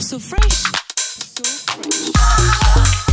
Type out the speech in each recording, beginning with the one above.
So fresh. So fresh.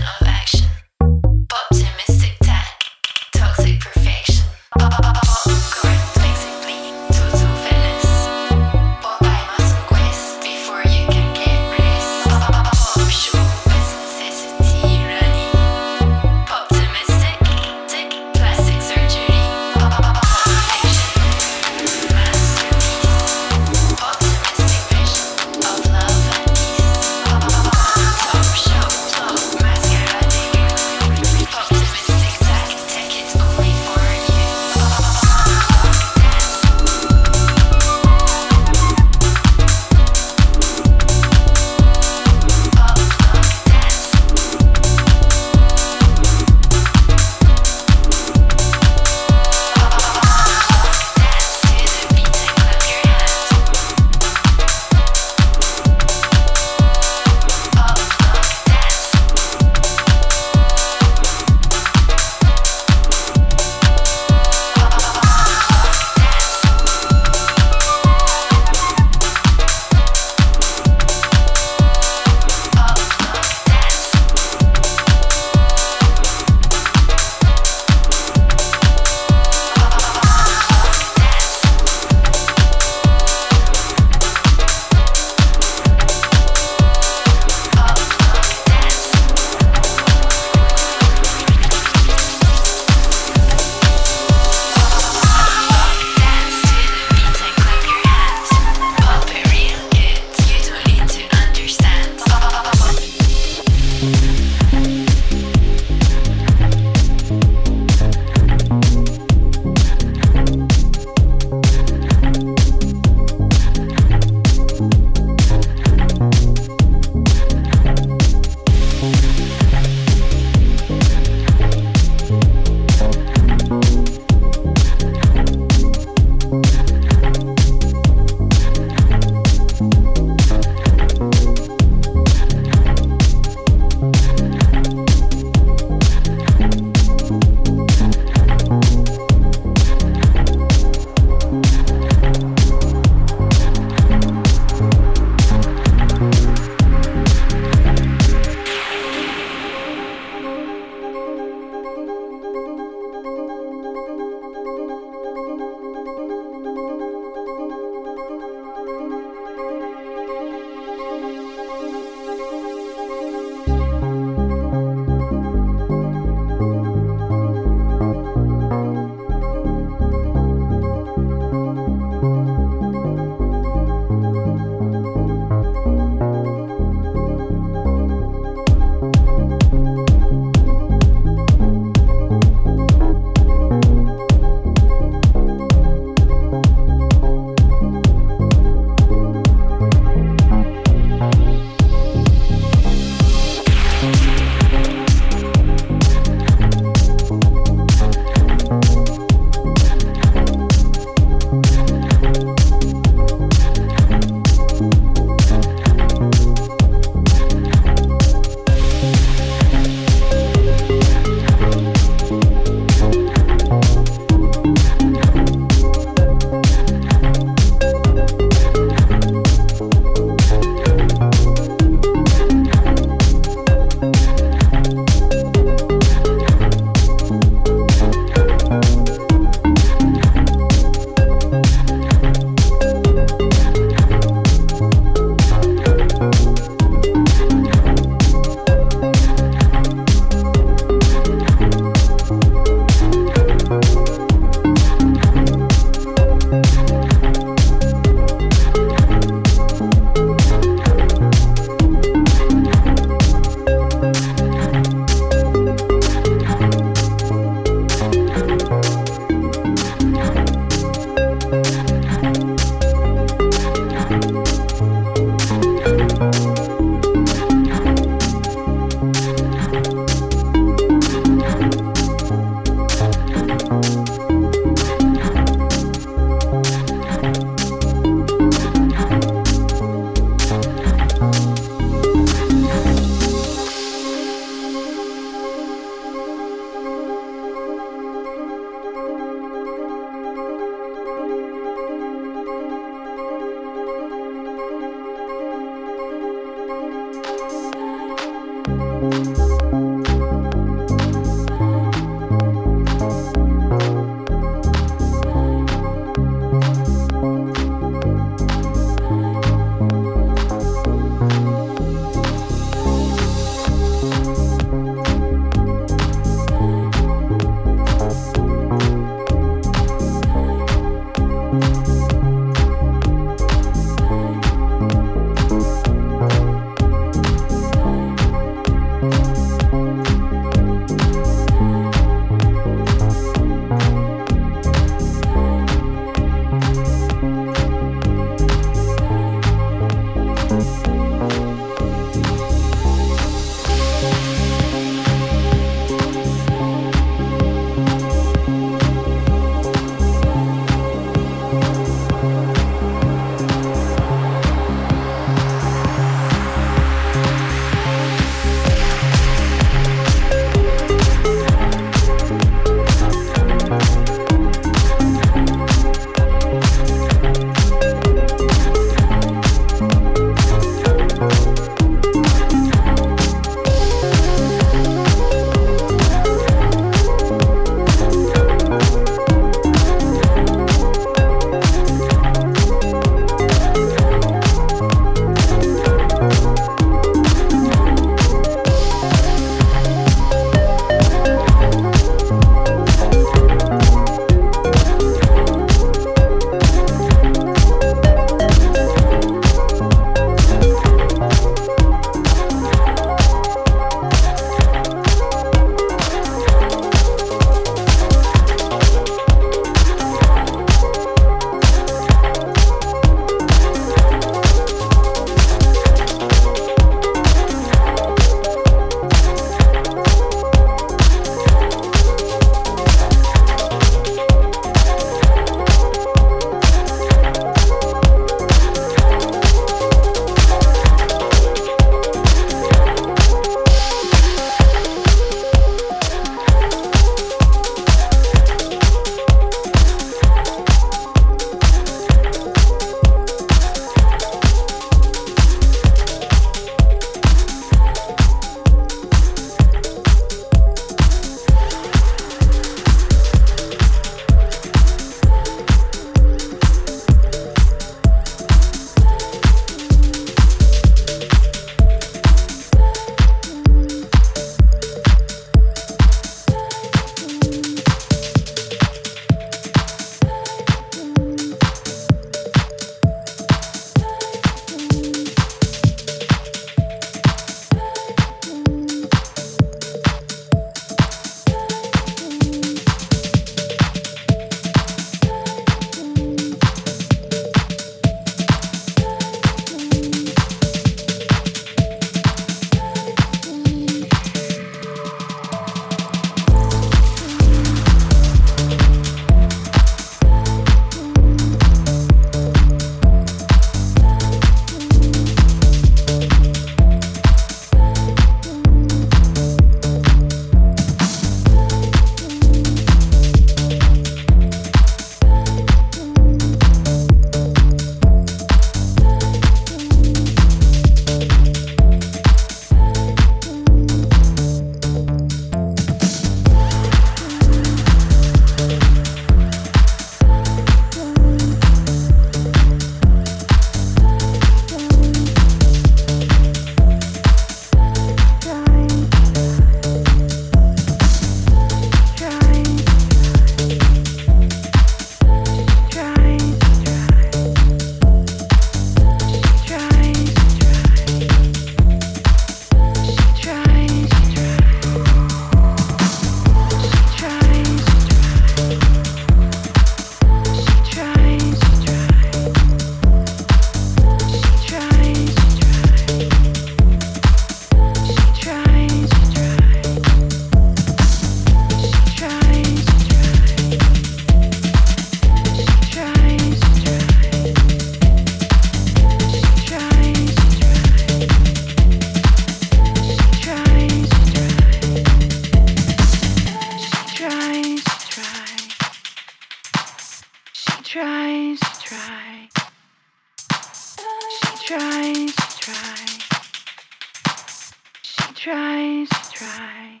tries, tries,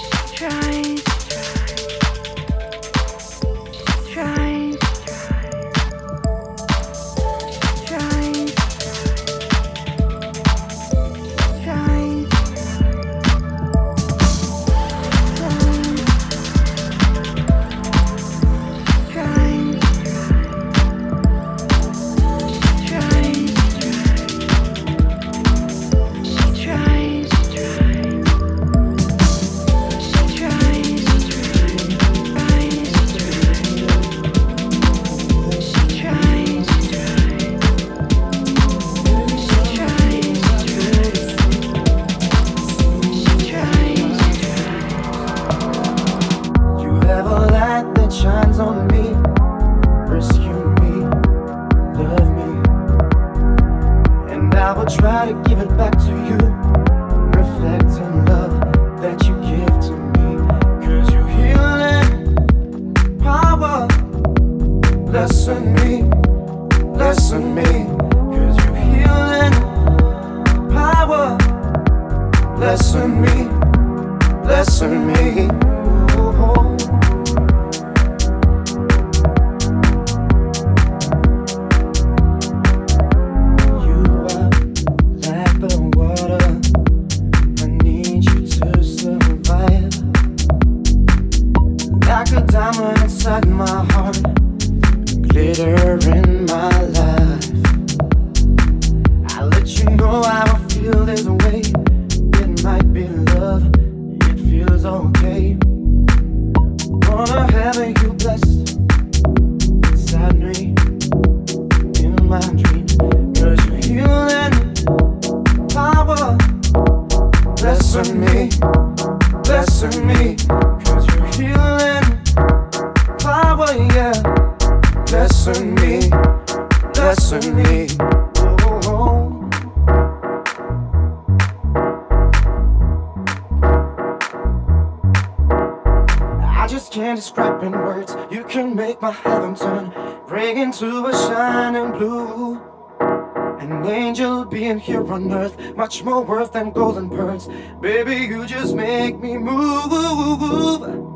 she tries. Blessing me, blessing me. and blue. An angel being here on earth, much more worth than golden birds. Baby, you just make me move.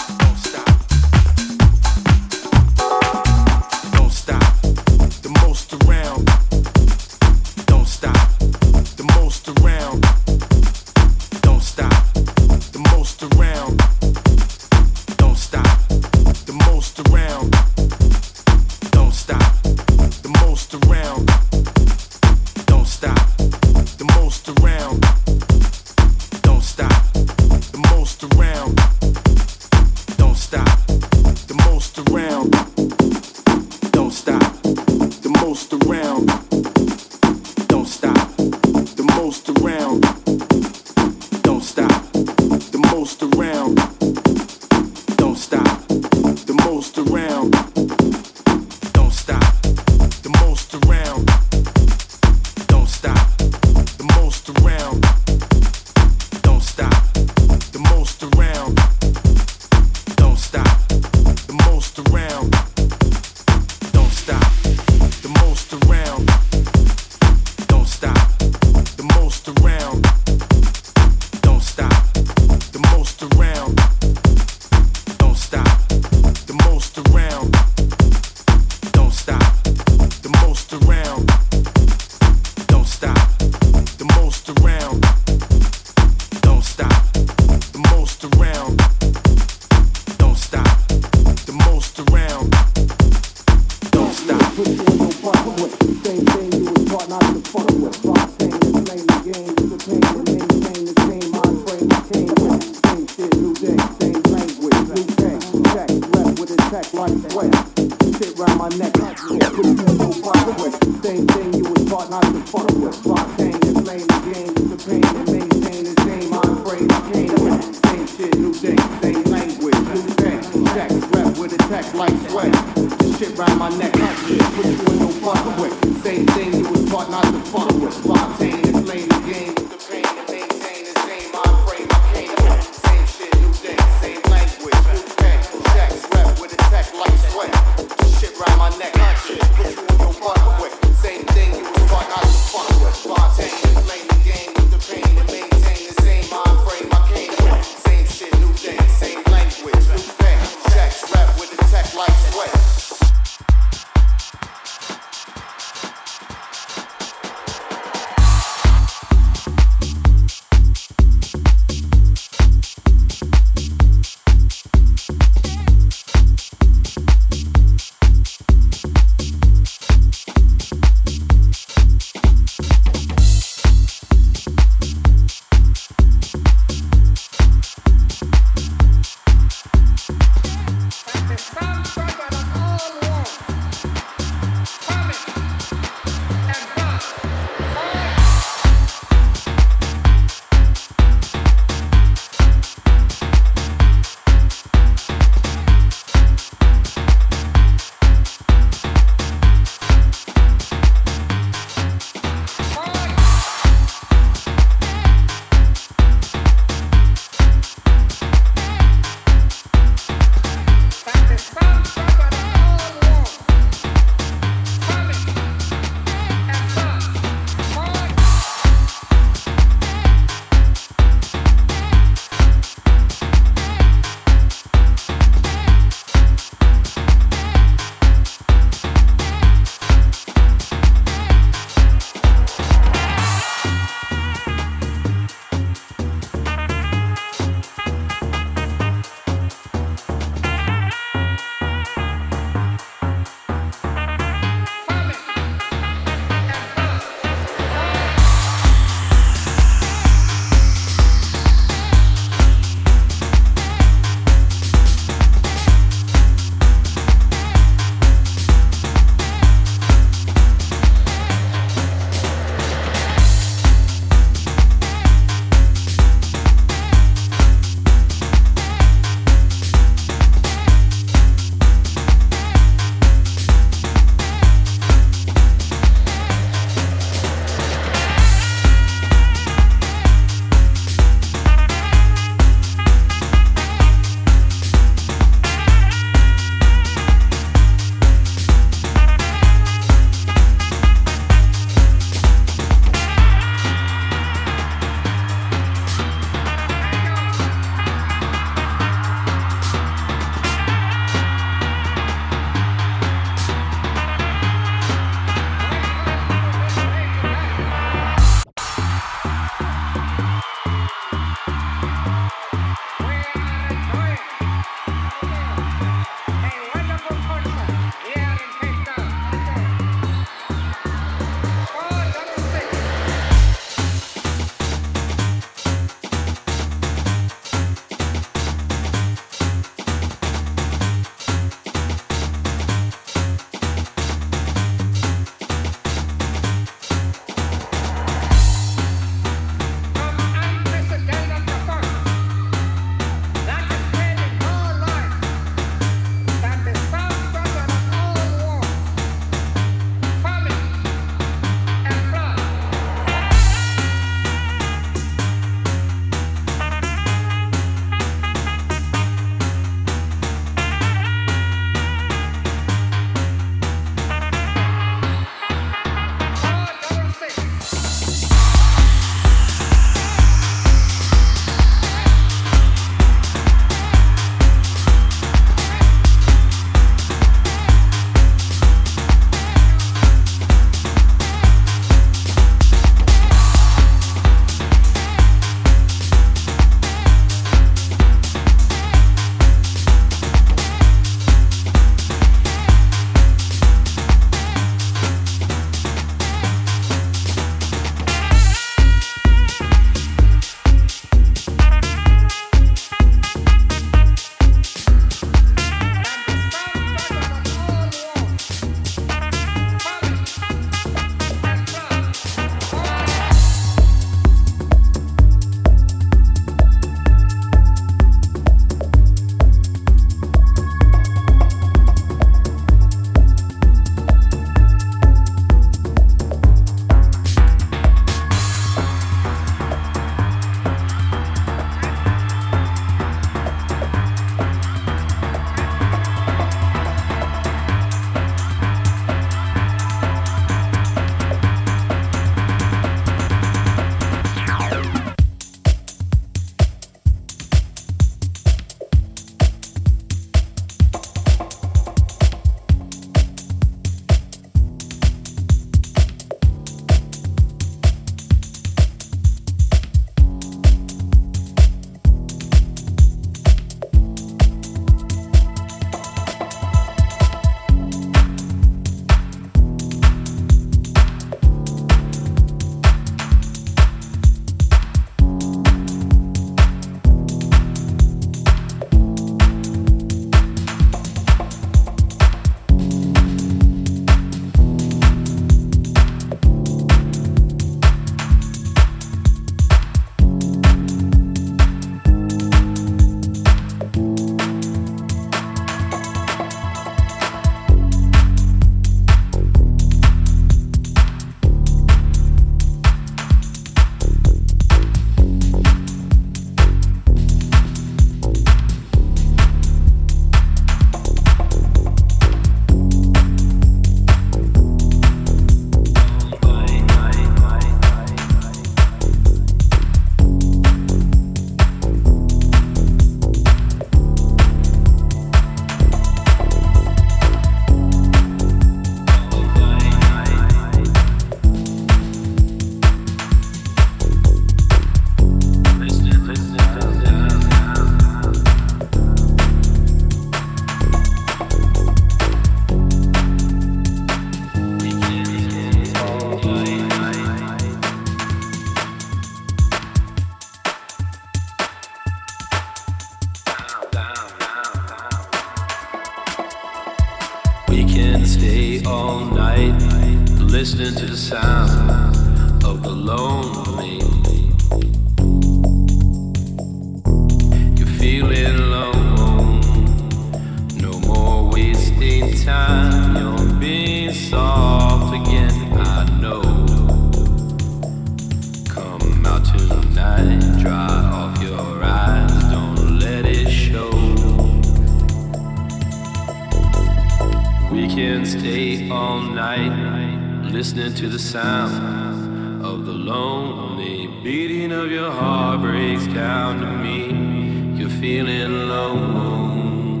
feeling alone.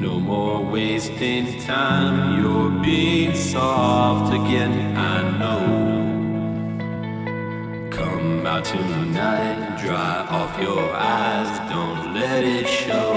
No more wasting time, you're being soft again, I know. Come out tonight, dry off your eyes, don't let it show.